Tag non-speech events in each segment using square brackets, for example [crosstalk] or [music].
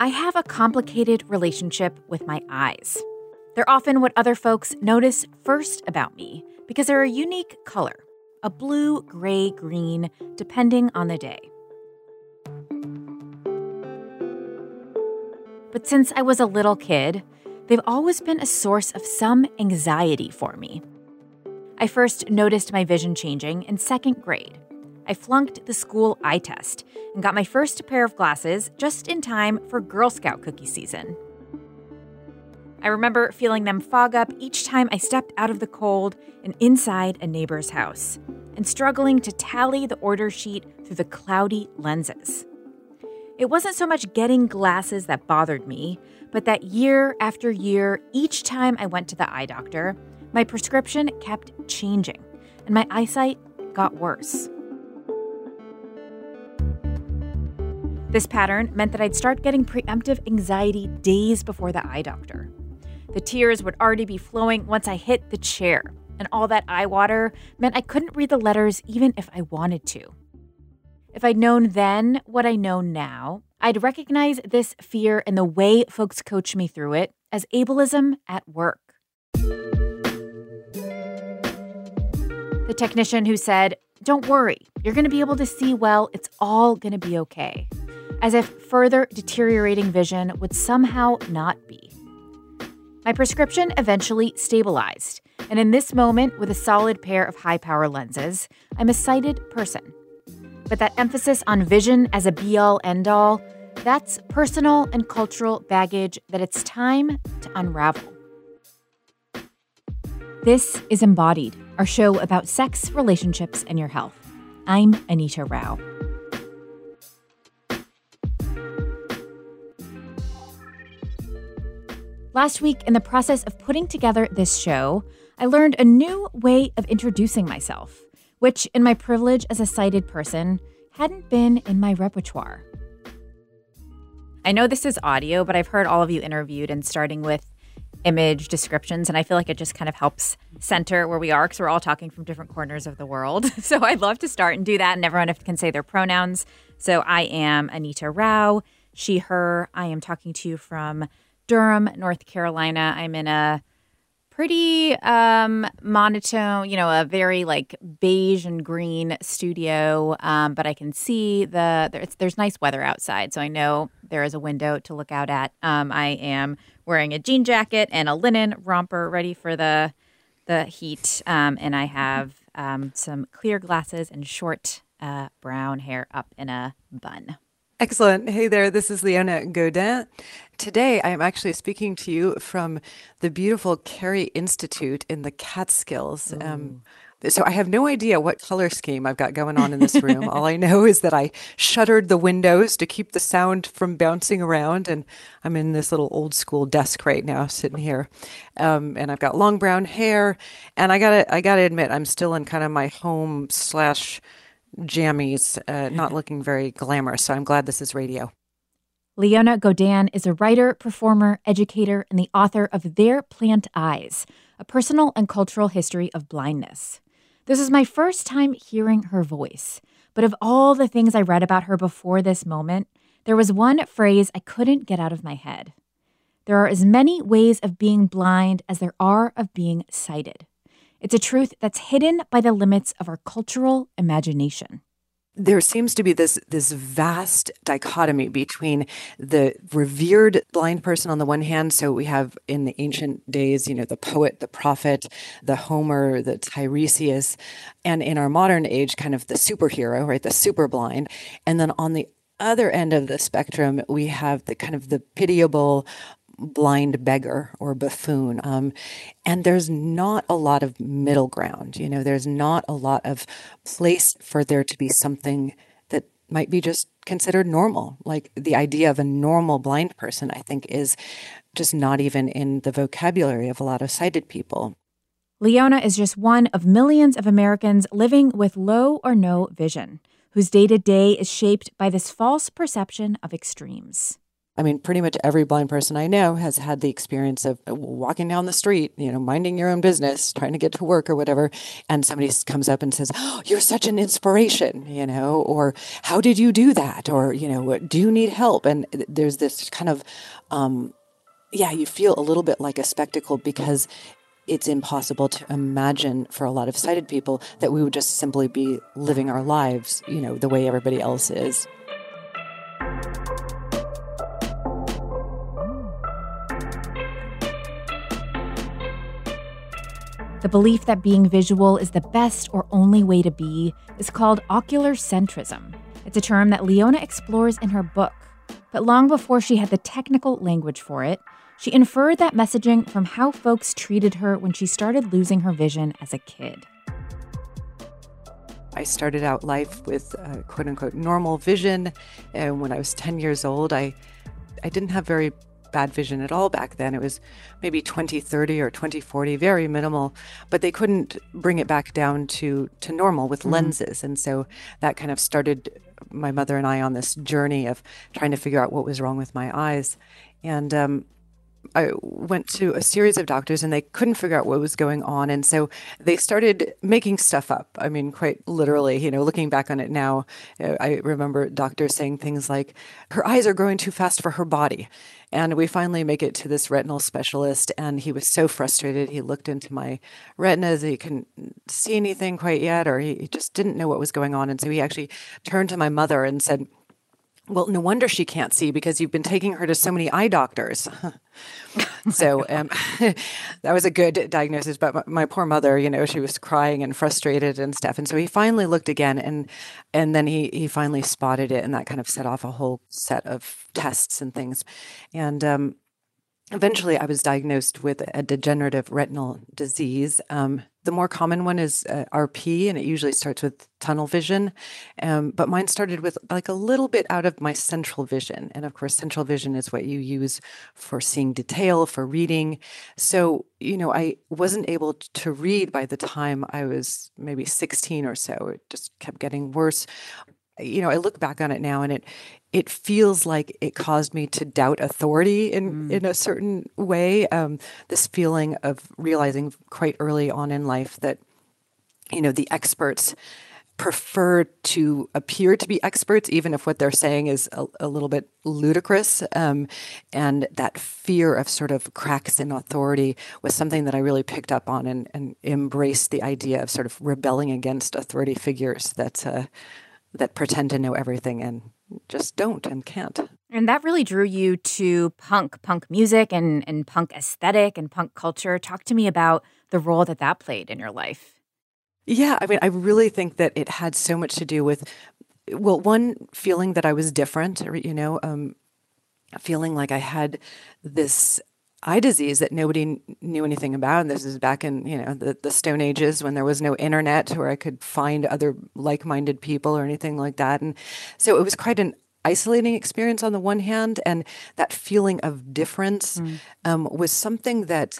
I have a complicated relationship with my eyes. They're often what other folks notice first about me because they're a unique color a blue, gray, green, depending on the day. But since I was a little kid, they've always been a source of some anxiety for me. I first noticed my vision changing in second grade. I flunked the school eye test and got my first pair of glasses just in time for Girl Scout cookie season. I remember feeling them fog up each time I stepped out of the cold and inside a neighbor's house, and struggling to tally the order sheet through the cloudy lenses. It wasn't so much getting glasses that bothered me, but that year after year, each time I went to the eye doctor, my prescription kept changing, and my eyesight got worse. This pattern meant that I'd start getting preemptive anxiety days before the eye doctor. The tears would already be flowing once I hit the chair, and all that eye water meant I couldn't read the letters even if I wanted to. If I'd known then what I know now, I'd recognize this fear and the way folks coach me through it as ableism at work. The technician who said, Don't worry, you're going to be able to see well, it's all going to be okay as if further deteriorating vision would somehow not be. My prescription eventually stabilized, and in this moment, with a solid pair of high power lenses, I'm a sighted person. But that emphasis on vision as a be all end all, that's personal and cultural baggage that it's time to unravel. This is Embodied, our show about sex, relationships, and your health. I'm Anita Rao. Last week, in the process of putting together this show, I learned a new way of introducing myself, which, in my privilege as a sighted person, hadn't been in my repertoire. I know this is audio, but I've heard all of you interviewed and starting with image descriptions, and I feel like it just kind of helps center where we are because we're all talking from different corners of the world. [laughs] So I'd love to start and do that, and everyone can say their pronouns. So I am Anita Rao, she, her. I am talking to you from Durham, North Carolina. I'm in a pretty um, monotone, you know, a very like beige and green studio, um, but I can see the there's, nice weather outside, so I know there is a window to look out at. Um, I am wearing a jean jacket and a linen romper, ready for the the heat, um, and I have um, some clear glasses and short uh, brown hair up in a bun. Excellent. Hey there, this is Leona Godin. Today, I am actually speaking to you from the beautiful Carey Institute in the Catskills. Um, so I have no idea what color scheme I've got going on in this room. All I know is that I shuttered the windows to keep the sound from bouncing around, and I'm in this little old school desk right now, sitting here. Um, and I've got long brown hair, and I gotta I gotta admit I'm still in kind of my home slash jammies, uh, not [laughs] looking very glamorous. So I'm glad this is radio. Leona Godin is a writer, performer, educator, and the author of There Plant Eyes, a personal and cultural history of blindness. This is my first time hearing her voice, but of all the things I read about her before this moment, there was one phrase I couldn't get out of my head. There are as many ways of being blind as there are of being sighted. It's a truth that's hidden by the limits of our cultural imagination. There seems to be this this vast dichotomy between the revered blind person on the one hand so we have in the ancient days you know the poet the prophet the homer the tiresias and in our modern age kind of the superhero right the super blind and then on the other end of the spectrum, we have the kind of the pitiable blind beggar or buffoon. Um, and there's not a lot of middle ground. You know, there's not a lot of place for there to be something that might be just considered normal. Like the idea of a normal blind person, I think, is just not even in the vocabulary of a lot of sighted people. Leona is just one of millions of Americans living with low or no vision, whose day to day is shaped by this false perception of extremes. I mean, pretty much every blind person I know has had the experience of walking down the street, you know, minding your own business, trying to get to work or whatever, and somebody comes up and says, oh, "You're such an inspiration," you know, or "How did you do that?" or you know, "Do you need help?" And there's this kind of um, yeah, you feel a little bit like a spectacle because it's impossible to imagine for a lot of sighted people that we would just simply be living our lives, you know, the way everybody else is. The belief that being visual is the best or only way to be is called ocularcentrism. It's a term that Leona explores in her book. But long before she had the technical language for it, she inferred that messaging from how folks treated her when she started losing her vision as a kid. I started out life with uh, quote unquote normal vision. And when I was 10 years old, I, I didn't have very bad vision at all back then. It was maybe 2030 or 2040, very minimal, but they couldn't bring it back down to, to normal with mm lenses. And so that kind of started my mother and I on this journey of trying to figure out what was wrong with my eyes. And um, I went to a series of doctors and they couldn't figure out what was going on. And so they started making stuff up. I mean, quite literally, you know, looking back on it now, uh, I remember doctors saying things like, her eyes are growing too fast for her body. And we finally make it to this retinal specialist, and he was so frustrated. He looked into my retinas, he couldn't see anything quite yet, or he just didn't know what was going on. And so he actually turned to my mother and said, well, no wonder she can't see because you've been taking her to so many eye doctors. [laughs] so [laughs] um, [laughs] that was a good diagnosis. But my, my, poor mother, you know, she was crying and frustrated and stuff. And so he finally looked again, and and then he he finally spotted it, and that kind of set off a whole set of tests and things. And um, eventually I was diagnosed with a degenerative retinal disease. Um, the more common one is uh, RP, and it usually starts with tunnel vision. Um, but mine started with like a little bit out of my central vision. And of course, central vision is what you use for seeing detail, for reading. So, you know, I wasn't able to read by the time I was maybe 16 or so. It just kept getting worse you know, I look back on it now and it it feels like it caused me to doubt authority in mm. in a certain way. Um, this feeling of realizing quite early on in life that you know the experts prefer to appear to be experts, even if what they're saying is a, a little bit ludicrous. Um, and that fear of sort of cracks in authority was something that I really picked up on and, and embraced the idea of sort of rebelling against authority figures that uh, that pretend to know everything and just don't and can't. And that really drew you to punk, punk music and, and punk aesthetic and punk culture. Talk to me about the role that that played in your life. Yeah, I mean, I really think that it had so much to do with, well, one, feeling that I was different, you know, um, feeling like I had this eye disease that nobody knew anything about. And this is back in you know the, the Stone Ages when there was no internet where I could find other like-minded people or anything like that. And so it was quite an isolating experience on the one hand, and that feeling of difference mm. um, was something that.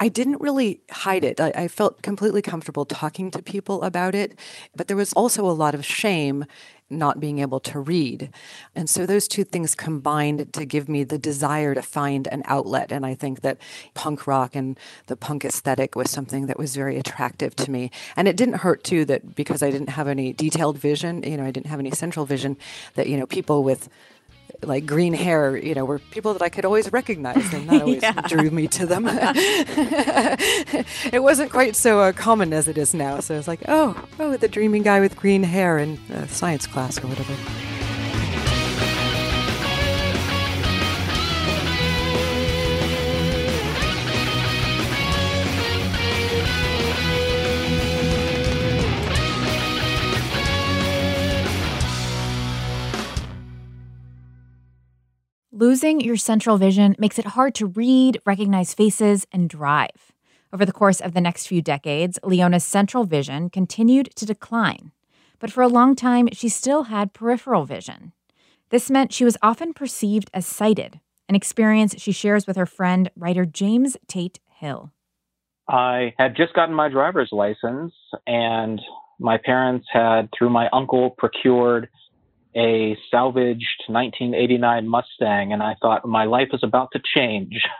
I didn't really hide it. I, I, felt completely comfortable talking to people about it, but there was also a lot of shame not being able to read. And so those two things combined to give me the desire to find an outlet. And I think that punk rock and the punk aesthetic was something that was very attractive to me. And it didn't hurt too that because I didn't have any detailed vision, you know, I didn't have any central vision, that, you know, people with like green hair, you know, were people that I could always recognize, and that [laughs] always yeah. drew me to them. [laughs] it wasn't quite so uh, common as it is now, so it's like, oh, oh, the dreaming guy with green hair in uh, science class or whatever. Losing your central vision makes it hard to read, recognize faces, and drive. Over the course of the next few decades, Leona's central vision continued to decline. But for a long time, she still had peripheral vision. This meant she was often perceived as sighted, an experience she shares with her friend, writer James Tate Hill. I had just gotten my driver's license, and my parents had, through my uncle, procured a salvaged 1989 Mustang, and I thought my life is about to change. [laughs]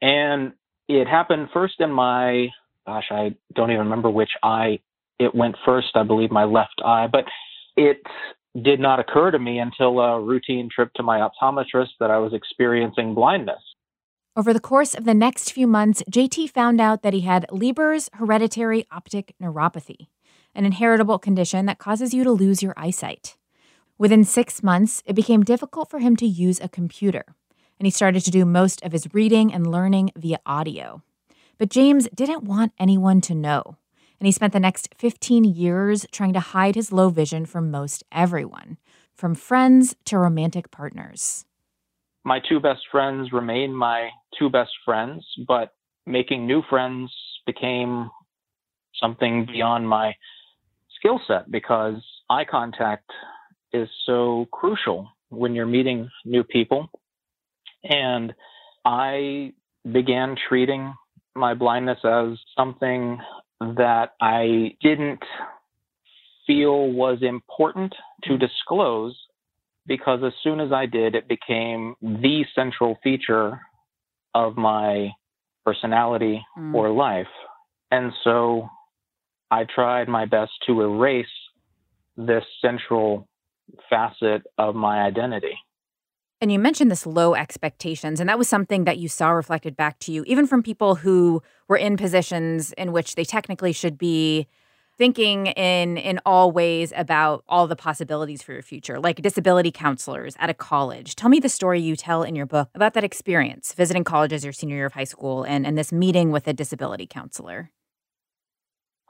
And it happened first in my, gosh, I don't even remember which eye it went first. I believe my left eye, but it did not occur to me until a routine trip to my optometrist that I was experiencing blindness. Over the course of the next few months, JT found out that he had Leber's hereditary optic neuropathy, an inheritable condition that causes you to lose your eyesight. Within six months, it became difficult for him to use a computer, and he started to do most of his reading and learning via audio. But James didn't want anyone to know, and he spent the next 15 years trying to hide his low vision from most everyone, from friends to romantic partners. My two best friends remain my two best friends, but making new friends became something beyond my skill set because eye contact is so crucial when you're meeting new people. And I began treating my blindness as something that I didn't feel was important to disclose because as soon as I did, it became the central feature of my personality mm. or life. And so I tried my best to erase this central facet of my identity. And you mentioned this low expectations, and that was something that you saw reflected back to you, even from people who were in positions in which they technically should be thinking in in all ways about all the possibilities for your future, like disability counselors at a college. Tell me the story you tell in your book about that experience, visiting college as your senior year of high school and, and this meeting with a disability counselor.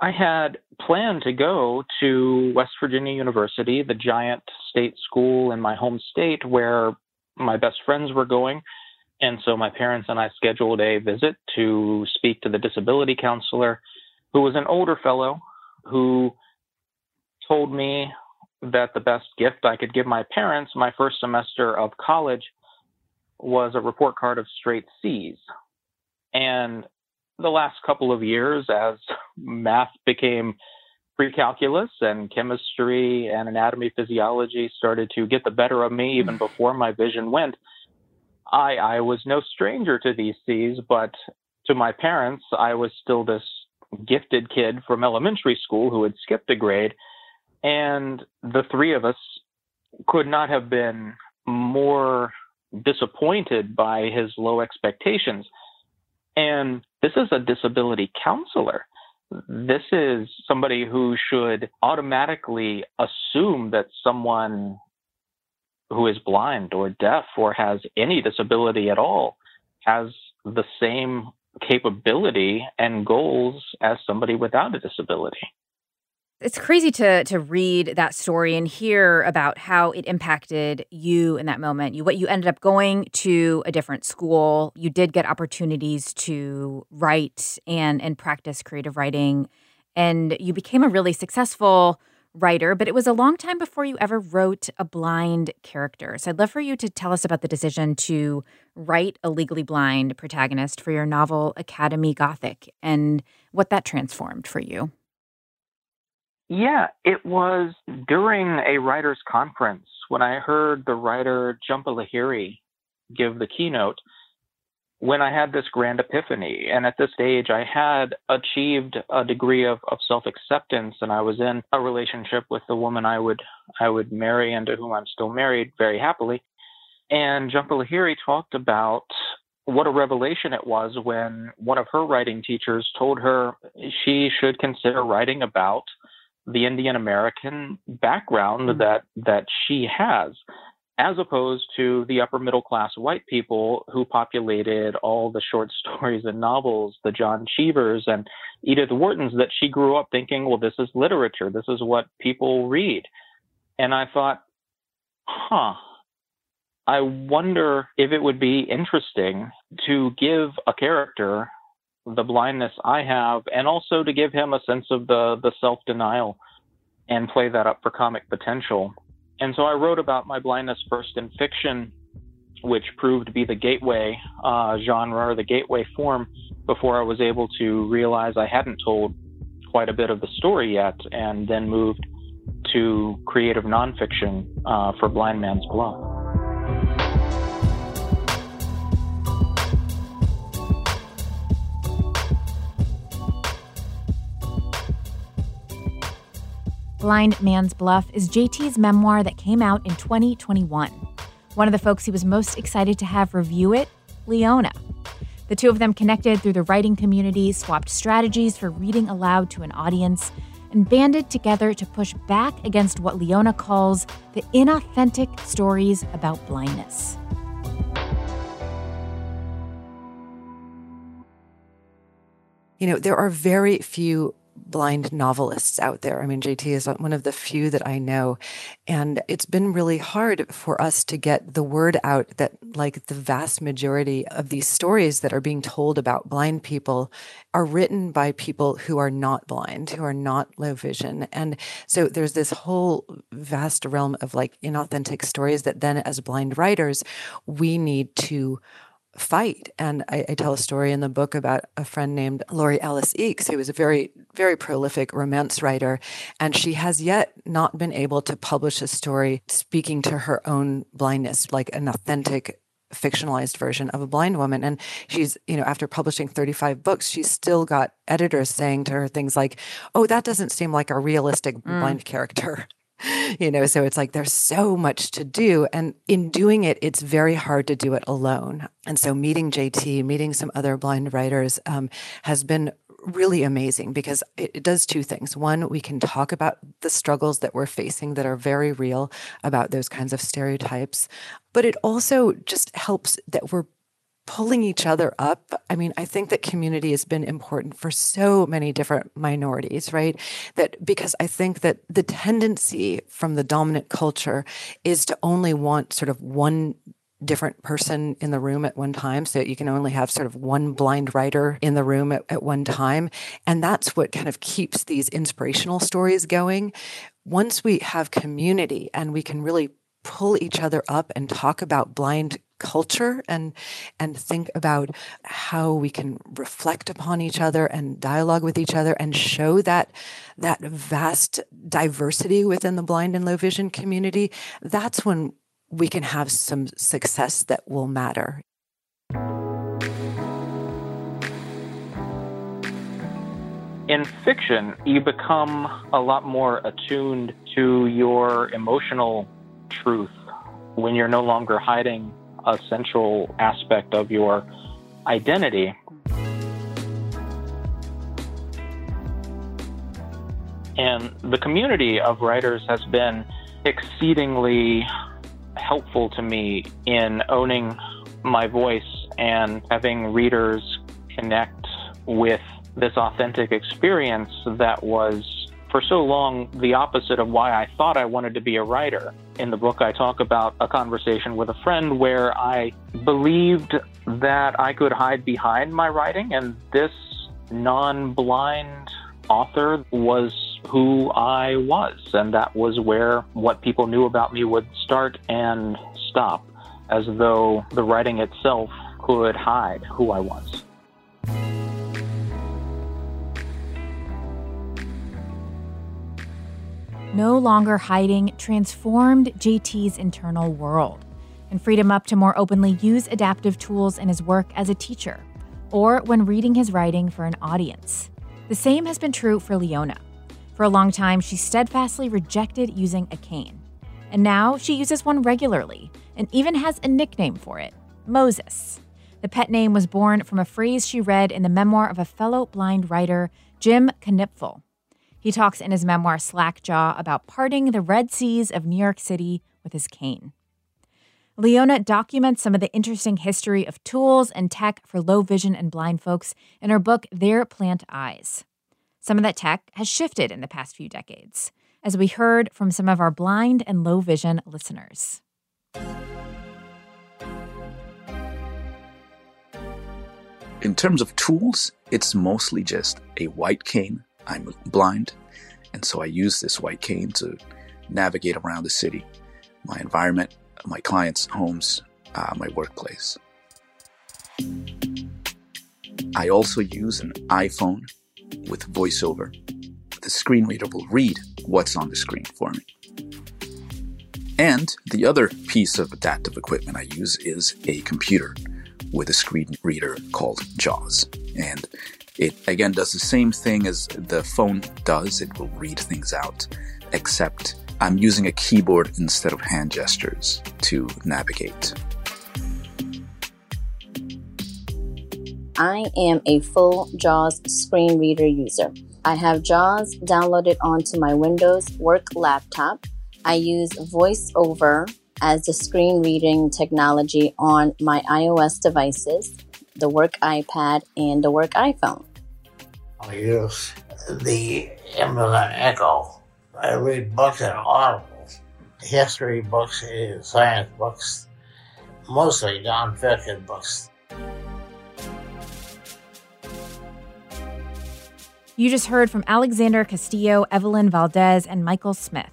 I had planned to go to West Virginia University, the giant state school in my home state where my best friends were going. And so my parents and I scheduled a visit to speak to the disability counselor, who was an older fellow who told me that the best gift I could give my parents my first semester of college was a report card of straight C's. And the last couple of years, as math became pre-calculus and chemistry and anatomy physiology started to get the better of me even mm. before my vision went, I, I was no stranger to these C's, but to my parents, I was still this gifted kid from elementary school who had skipped a grade. And the three of us could not have been more disappointed by his low expectations. And this is a disability counselor. This is somebody who should automatically assume that someone who is blind or deaf or has any disability at all has the same capability and goals as somebody without a disability. It's crazy to to read that story and hear about how it impacted you in that moment. You what you ended up going to a different school. You did get opportunities to write and and practice creative writing and you became a really successful writer, but it was a long time before you ever wrote a blind character. So I'd love for you to tell us about the decision to write a legally blind protagonist for your novel Academy Gothic and what that transformed for you. Yeah, it was during a writer's conference when I heard the writer Jhumpa Lahiri give the keynote when I had this grand epiphany. And at this stage, I had achieved a degree of, of self acceptance, and I was in a relationship with the woman I would I would marry and to whom I'm still married very happily. And Jhumpa Lahiri talked about what a revelation it was when one of her writing teachers told her she should consider writing about the Indian American background mm-hmm. that that she has, as opposed to the upper middle class white people who populated all the short [laughs] stories and novels, the John Cheevers and Edith Whartons that she grew up thinking, well, this is literature, this is what people read. And I thought, huh, I wonder if it would be interesting to give a character the blindness I have, and also to give him a sense of the the self denial and play that up for comic potential. And so I wrote about my blindness first in fiction, which proved to be the gateway uh, genre or the gateway form before I was able to realize I hadn't told quite a bit of the story yet, and then moved to creative nonfiction uh, for Blind Man's Bluff. Blind Man's Bluff is JT's memoir that came out in 2021. One of the folks he was most excited to have review it, Leona. The two of them connected through the writing community, swapped strategies for reading aloud to an audience, and banded together to push back against what Leona calls the inauthentic stories about blindness. You know, there are very few blind novelists out there. I mean, JT is one of the few that I know. And it's been really hard for us to get the word out that, like, the vast majority of these stories that are being told about blind people are written by people who are not blind, who are not low vision. And so there's this whole vast realm of like inauthentic stories that then, as blind writers, we need to fight. And I, I, tell a story in the book about a friend named Laurie Alice Eakes, who was a very, very prolific romance writer. And she has yet not been able to publish a story speaking to her own blindness, like an authentic fictionalized version of a blind woman and she's you know after publishing 35 books she's still got editors saying to her things like oh that doesn't seem like a realistic mm. blind character [laughs] you know so it's like there's so much to do and in doing it it's very hard to do it alone and so meeting jt meeting some other blind writers um, has been really amazing because it, it, does two things. One, we can talk about the struggles that we're facing that are very real about those kinds of stereotypes, but it also just helps that we're pulling each other up. I mean, I think that community has been important for so many different minorities, right? That because I think that the tendency from the dominant culture is to only want sort of one different person in the room at one time so you can only have sort of one blind writer in the room at, at one time and that's what kind of keeps these inspirational stories going once we have community and we can really pull each other up and talk about blind culture and and think about how we can reflect upon each other and dialogue with each other and show that that vast diversity within the blind and low vision community that's when we can have some success that will matter. In fiction, you become a lot more attuned to your emotional truth when you're no longer hiding a central aspect of your identity. And the community of writers has been exceedingly helpful to me in owning my voice and having readers connect with this authentic experience that was for so long the opposite of why I thought I wanted to be a writer. In the book, I talk about a conversation with a friend where I believed that I could hide behind my writing, and this non blind author was who I was. And that was where what people knew about me would start and stop, as though the writing itself could hide who I was. No longer hiding transformed JT's internal world and freed him up to more openly use adaptive tools in his work as a teacher or when reading his writing for an audience. The same has been true for Leona. For a long time, she steadfastly rejected using a cane. And now she uses one regularly and even has a nickname for it Moses. The pet name was born from a phrase she read in the memoir of a fellow blind writer, Jim Knipfel. He talks in his memoir Slackjaw about parting the Red Seas of New York City with his cane. Leona documents some of the interesting history of tools and tech for low vision and blind folks in her book There Plant Eyes. Some of that tech has shifted in the past few decades, as we heard from some of our blind and low vision listeners. In terms of tools, it's mostly just a white cane I'm blind, and so I use this white cane to navigate around the city, my environment, my clients' homes, uh, my workplace. I also use an iPhone with VoiceOver. The screen reader will read what's on the screen for me. And the other piece of adaptive equipment I use is a computer with a screen reader called JAWS. And it again does the same thing as the phone does. It will read things out, except I'm using a keyboard instead of hand gestures to navigate. I am a full JAWS screen reader user. I have JAWS downloaded onto my Windows work laptop. I use VoiceOver as the screen reading technology on my iOS devices, the work iPad, and the work iPhone. Oh, I use the Amazon Echo. I read books and audibles, history books and science books, mostly nonfiction books. You just heard from Alexander Castillo, Evelyn Valdez, and Michael Smith.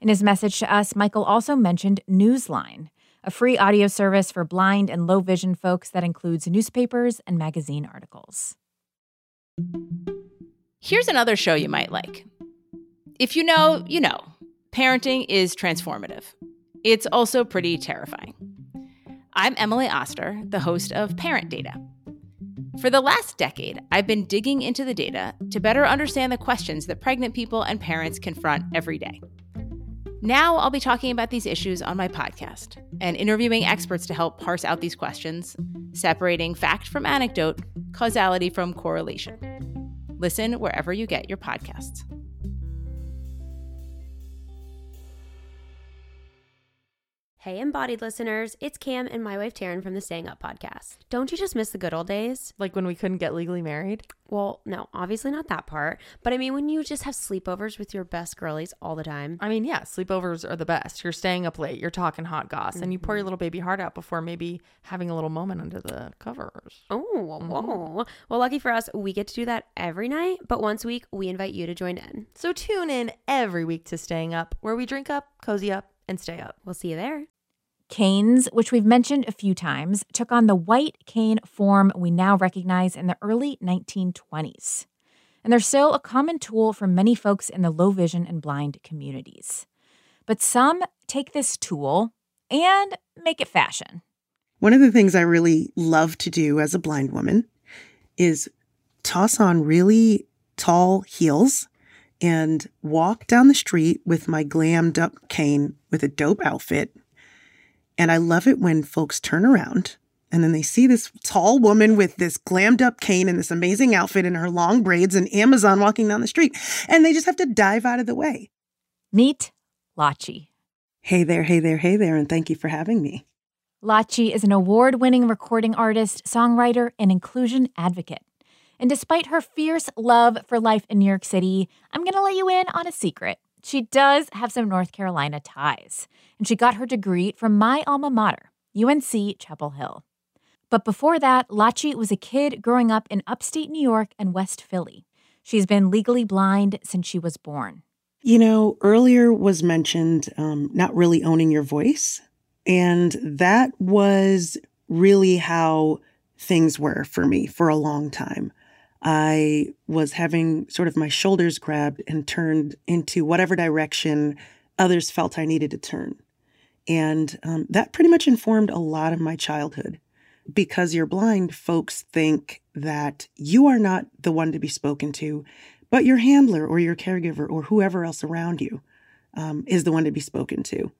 In his message to us, Michael also mentioned Newsline, a free audio service for blind and low vision folks that includes newspapers and magazine articles. Here's another show you might like. If you know, you know. Parenting is transformative. It's also pretty terrifying. I'm Emily Oster, the host of Parent Data. For the last decade, I've been digging into the data to better understand the questions that pregnant people and parents confront every day. Now I'll be talking about these issues on my podcast and interviewing experts to help parse out these questions, separating fact from anecdote, causality from correlation. Listen wherever you get your podcasts. Hey, embodied listeners, it's Cam and my wife Taryn from the Staying Up podcast. Don't you just miss the good old days? Like when we couldn't get legally married? Well, no, obviously not that part. But I mean, when you just have sleepovers with your best girlies all the time. I mean, yeah, sleepovers are the best. You're staying up late, you're talking hot goss, mm-hmm. and you pour your little baby heart out before maybe having a little moment under the covers. Oh, mm-hmm. well, lucky for us, we get to do that every night. But once a week, we invite you to join in. So tune in every week to Staying Up, where we drink up, cozy up, and stay up. We'll see you there. Canes, which we've mentioned a few times, took on the white cane form we now recognize in the early 1920s. And they're still a common tool for many folks in the low vision and blind communities. But some take this tool and make it fashion. One of the things I really love to do as a blind woman is toss on really tall heels and walk down the street with my glammed up cane with a dope outfit. And I love it when folks turn around and then they see this tall woman with this glammed up cane and this amazing outfit and her long braids and Amazon walking down the street. And they just have to dive out of the way. Meet Lachi. Hey there, hey there, hey there, and thank you for having me. Lachi is an award winning recording artist, songwriter, and inclusion advocate. And despite her fierce love for life in New York City, I'm going to let you in on a secret. She does have some North Carolina ties, and she got her degree from my alma mater, UNC Chapel Hill. But before that, Lachi was a kid growing up in upstate New York and West Philly. She's been legally blind since she was born. You know, earlier was mentioned um, not really owning your voice. And that was really how things were for me for a long time. I was having sort of my shoulders grabbed and turned into whatever direction others felt I needed to turn. And um, that pretty much informed a lot of my childhood. Because you're blind, folks think that you are not the one to be spoken to, but your handler or your caregiver or whoever else around you um, is the one to be spoken to.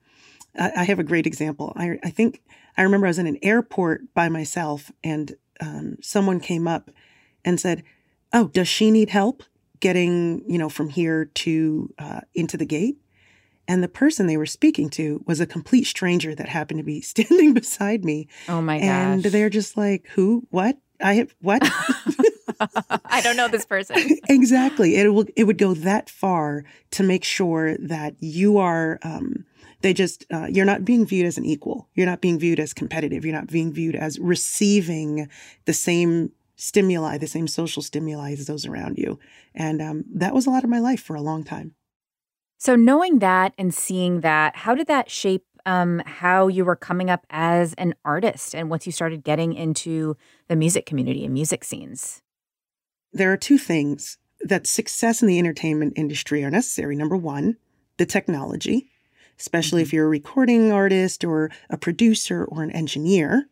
I, I have a great example. I, I, think I remember I was in an airport by myself and um, someone came up and said, "Oh, does she need help getting you know from here to uh, into the gate?" And the person they were speaking to was a complete stranger that happened to be [laughs] standing beside me. Oh my gosh! And they're just like, "Who? What? I have what?" [laughs] [laughs] I don't know this person. exactly. It will. It would go that far to make sure that you are. Um, they just uh, you're not being viewed as an equal. You're not being viewed as competitive. You're not being viewed as receiving the same stimuli, the same social stimuli as those around you. And um, that was a lot of my life for a long time. So, knowing that and seeing that, how did that shape um, how you were coming up as an artist and once you started getting into the music community and music scenes? There are two things that success in the entertainment industry are necessary. Number one, the technology, especially if Mm-hmm. you're a recording artist or a producer or an engineer,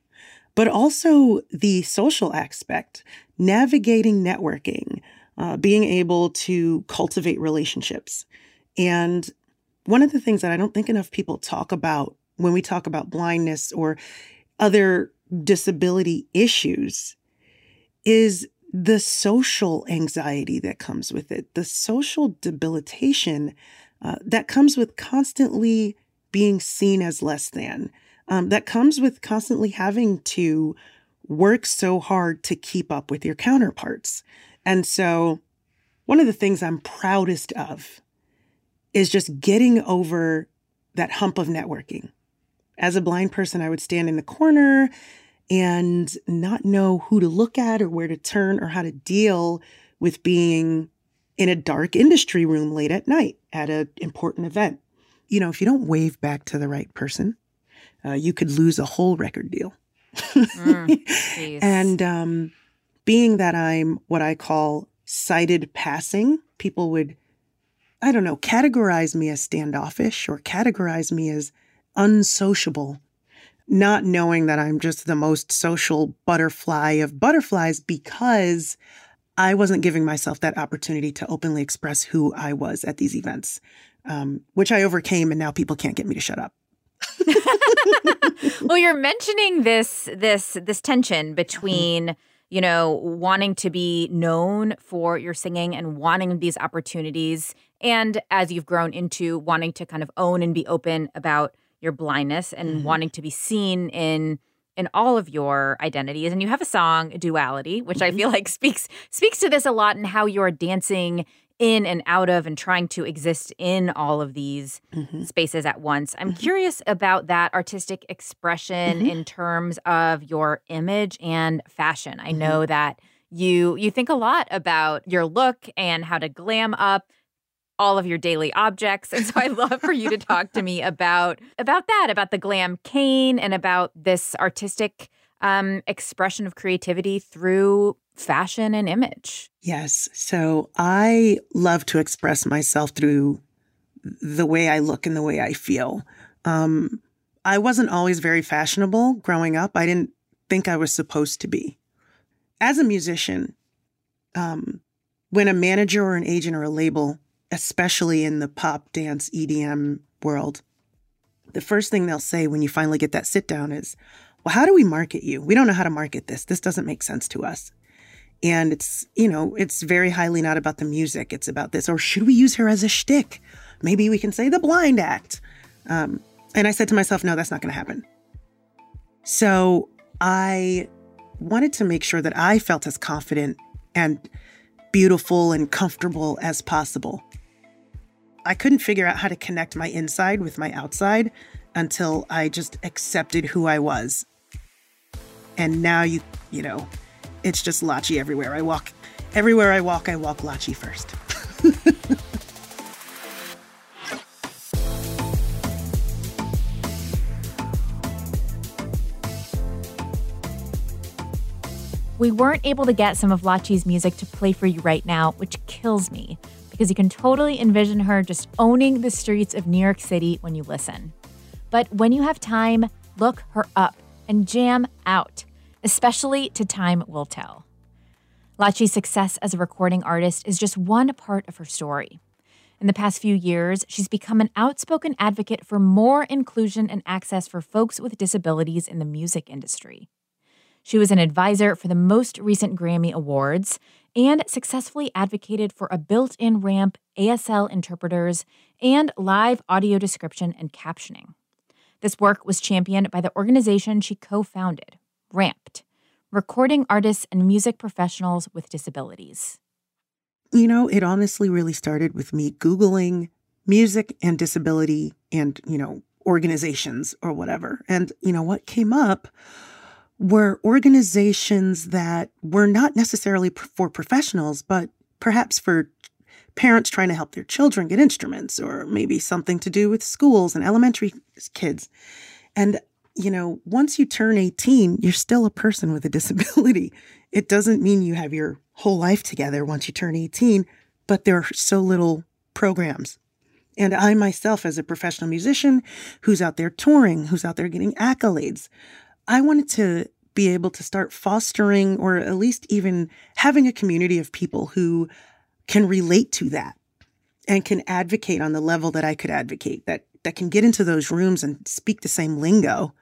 but also the social aspect, navigating networking, uh, being able to cultivate relationships. And one of the things that I don't think enough people talk about when we talk about blindness or other disability issues is the social anxiety that comes with it, the social debilitation uh, that comes with constantly being seen as less than, um, that comes with constantly having to work so hard to keep up with your counterparts. And so, one of the things I'm proudest of is just getting over that hump of networking. As a blind person, I would stand in the corner and not know who to look at or where to turn or how to deal with being in a dark industry room late at night at an important event. You know, if you don't wave back to the right person, uh, you could lose a whole record deal. [laughs] jeez. and um, being that I'm what I call sighted passing, people would, I don't know, categorize me as standoffish or categorize me as unsociable, not knowing that I'm just the most social butterfly of butterflies because I wasn't giving myself that opportunity to openly express who I was at these events, um, which I overcame, and now people can't get me to shut up. [laughs] well, you're mentioning this this this tension between you know wanting to be known for your singing and wanting these opportunities, and as you've grown into wanting to kind of own and be open about your blindness and Mhm. wanting to be seen in in all of your identities. And you have a song, Duality, which I feel like speaks speaks to this a lot and how you're dancing in and out of and trying to exist in all of these Mhm. spaces at once. I'm curious about that artistic expression Mhm. in terms of your image and fashion. I Mhm. know that you you think a lot about your look and how to glam up all of your daily objects. And so I'd love for you to talk to me [laughs] about about that, about the glam cane and about this artistic um, expression of creativity through fashion and image. Yes. So I love to express myself through the way I look and the way I feel. Um, I wasn't always very fashionable growing up. I didn't think I was supposed to be. As a musician, um, when a manager or an agent or a label, especially in the pop, dance, EDM world, the first thing they'll say when you finally get that sit down is, Well, how do we market you? We don't know how to market this. This doesn't make sense to us. And it's you know it's very highly not about the music. It's about this or should we use her as a shtick? Maybe we can say the blind act. Um, and i said to myself no that's not going to happen. So i wanted to make sure that i felt as confident and beautiful and comfortable as possible. I couldn't figure out how to connect my inside with my outside until i just accepted who i was and now you you know it's just Lachi everywhere I walk. Everywhere I walk, I walk Lachi first. [laughs] We weren't able to get some of Lachi's music to play for you right now, which kills me because you can totally envision her just owning the streets of New York City when you listen. But when you have time, look her up and jam out, especially to Time Will Tell. Lachi's success as a recording artist is just one part of her story. In the past few years, she's become an outspoken advocate for more inclusion and access for folks with disabilities in the music industry. She was an advisor for the most recent Grammy Awards and successfully advocated for a built in ramp, ASL interpreters, and live audio description and captioning. This work was championed by the organization she co founded, RAMPed, Recording Artists and Music Professionals with Disabilities. You know, it honestly really started with me Googling music and disability and, you know, organizations or whatever. And, you know, what came up were organizations that were not necessarily for professionals, but perhaps for parents trying to help their children get instruments or maybe something to do with schools and elementary kids. And, you know, once you turn 18, you're still a person with a [laughs] disability. It doesn't mean you have your whole life together once you turn 18, but there are so little programs. And I myself, as a professional musician who's out there touring, who's out there getting accolades, I wanted to be able to start fostering or at least even having a community of people who can relate to that and can advocate on the level that I could advocate, that that can get into those rooms and speak the same lingo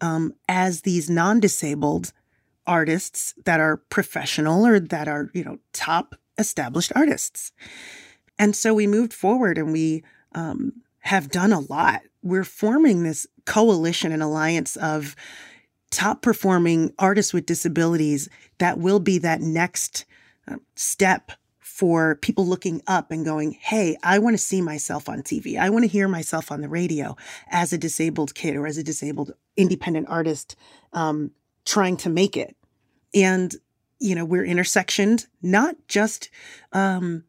um, as these non-disabled artists that are professional or that are you know top established artists. And so we moved forward and we um, have done a lot. We're forming this coalition and alliance of top performing artists with disabilities that will be that next uh, step for people looking up and going, Hey, I want to see myself on TV. I want to hear myself on the radio as a disabled kid or as a disabled independent artist um, trying to make it. And, you know, we're intersectioned, not just um,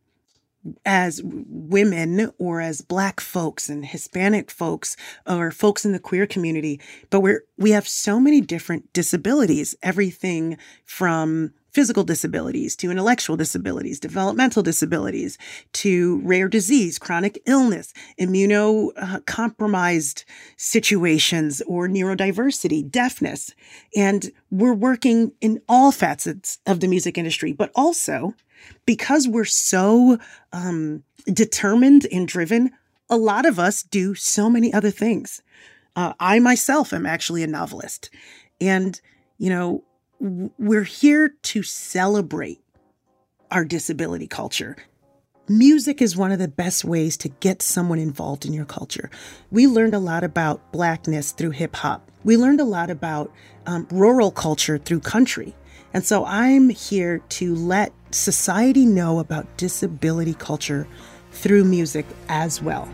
as women or as black folks and hispanic folks or folks in the queer community but we're we have so many different disabilities everything from physical disabilities to intellectual disabilities developmental disabilities to rare disease chronic illness immunocompromised situations or neurodiversity deafness and we're working in all facets of the music industry but also because we're so um, determined and driven, a lot of us do so many other things. Uh, I myself am actually a novelist. And, you know, we're here to celebrate our disability culture. Music is one of the best ways to get someone involved in your culture. We learned a lot about Blackness through hip hop. We learned a lot about um, rural culture through country. And so I'm here to let society know about disability culture through music as well.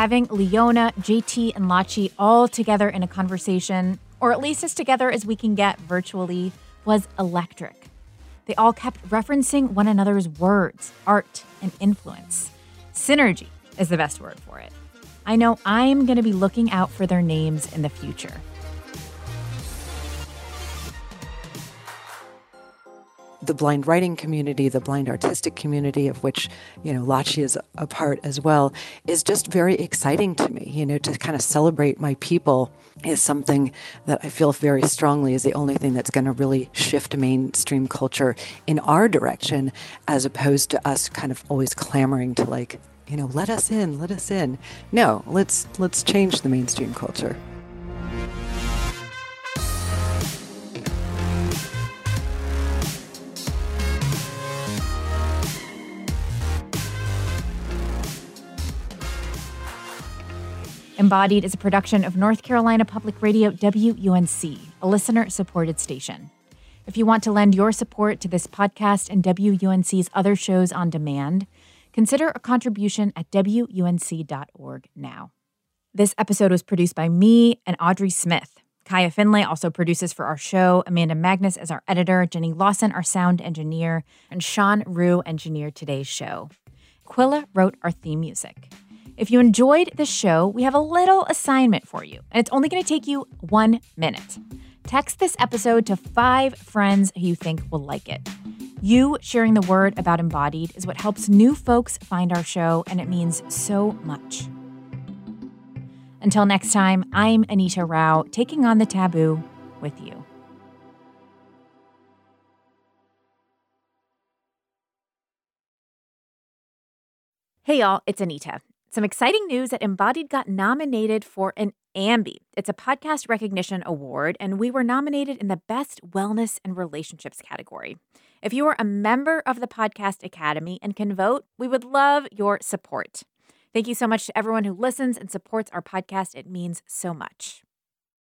Having Leona, JT, and Lachi all together in a conversation, or at least as together as we can get virtually, was electric. They all kept referencing one another's words, art, and influence. Synergy is the best word for it. I know I'm going to be looking out for their names in the future. The blind writing community, the blind artistic community, of which, you know, Lachi is a part as well, is just very exciting to me. You know, to kind of celebrate my people is something that I feel very strongly is the only thing that's going to really shift mainstream culture in our direction, as opposed to us kind of always clamoring to like, you know, let us in, let us in. No, let's let's change the mainstream culture. Embodied is a production of North Carolina Public Radio WUNC, a listener supported station. If you want to lend your support to this podcast and WUNC's other shows on demand, Consider a contribution at WUNC.org now. This episode was produced by me and Audrey Smith. Kaia Findlay also produces for our show, Amanda Magnus as our editor, Jenny Lawson, our sound engineer, and Sean Rue engineered today's show. Quilla wrote our theme music. If you enjoyed the show, we have a little assignment for you, and it's only going to take you one minute. Text this episode to five friends who you think will like it. You sharing the word about Embodied is what helps new folks find our show, and it means so much. Until next time, I'm Anita Rao, taking on the taboo with you. Hey, y'all, it's Anita. Some exciting news that Embodied got nominated for an Ambie. It's a podcast recognition award, and we were nominated in the Best Wellness and Relationships category. If you are a member of the Podcast Academy and can vote, we would love your support. Thank you so much to everyone who listens and supports our podcast. It means so much.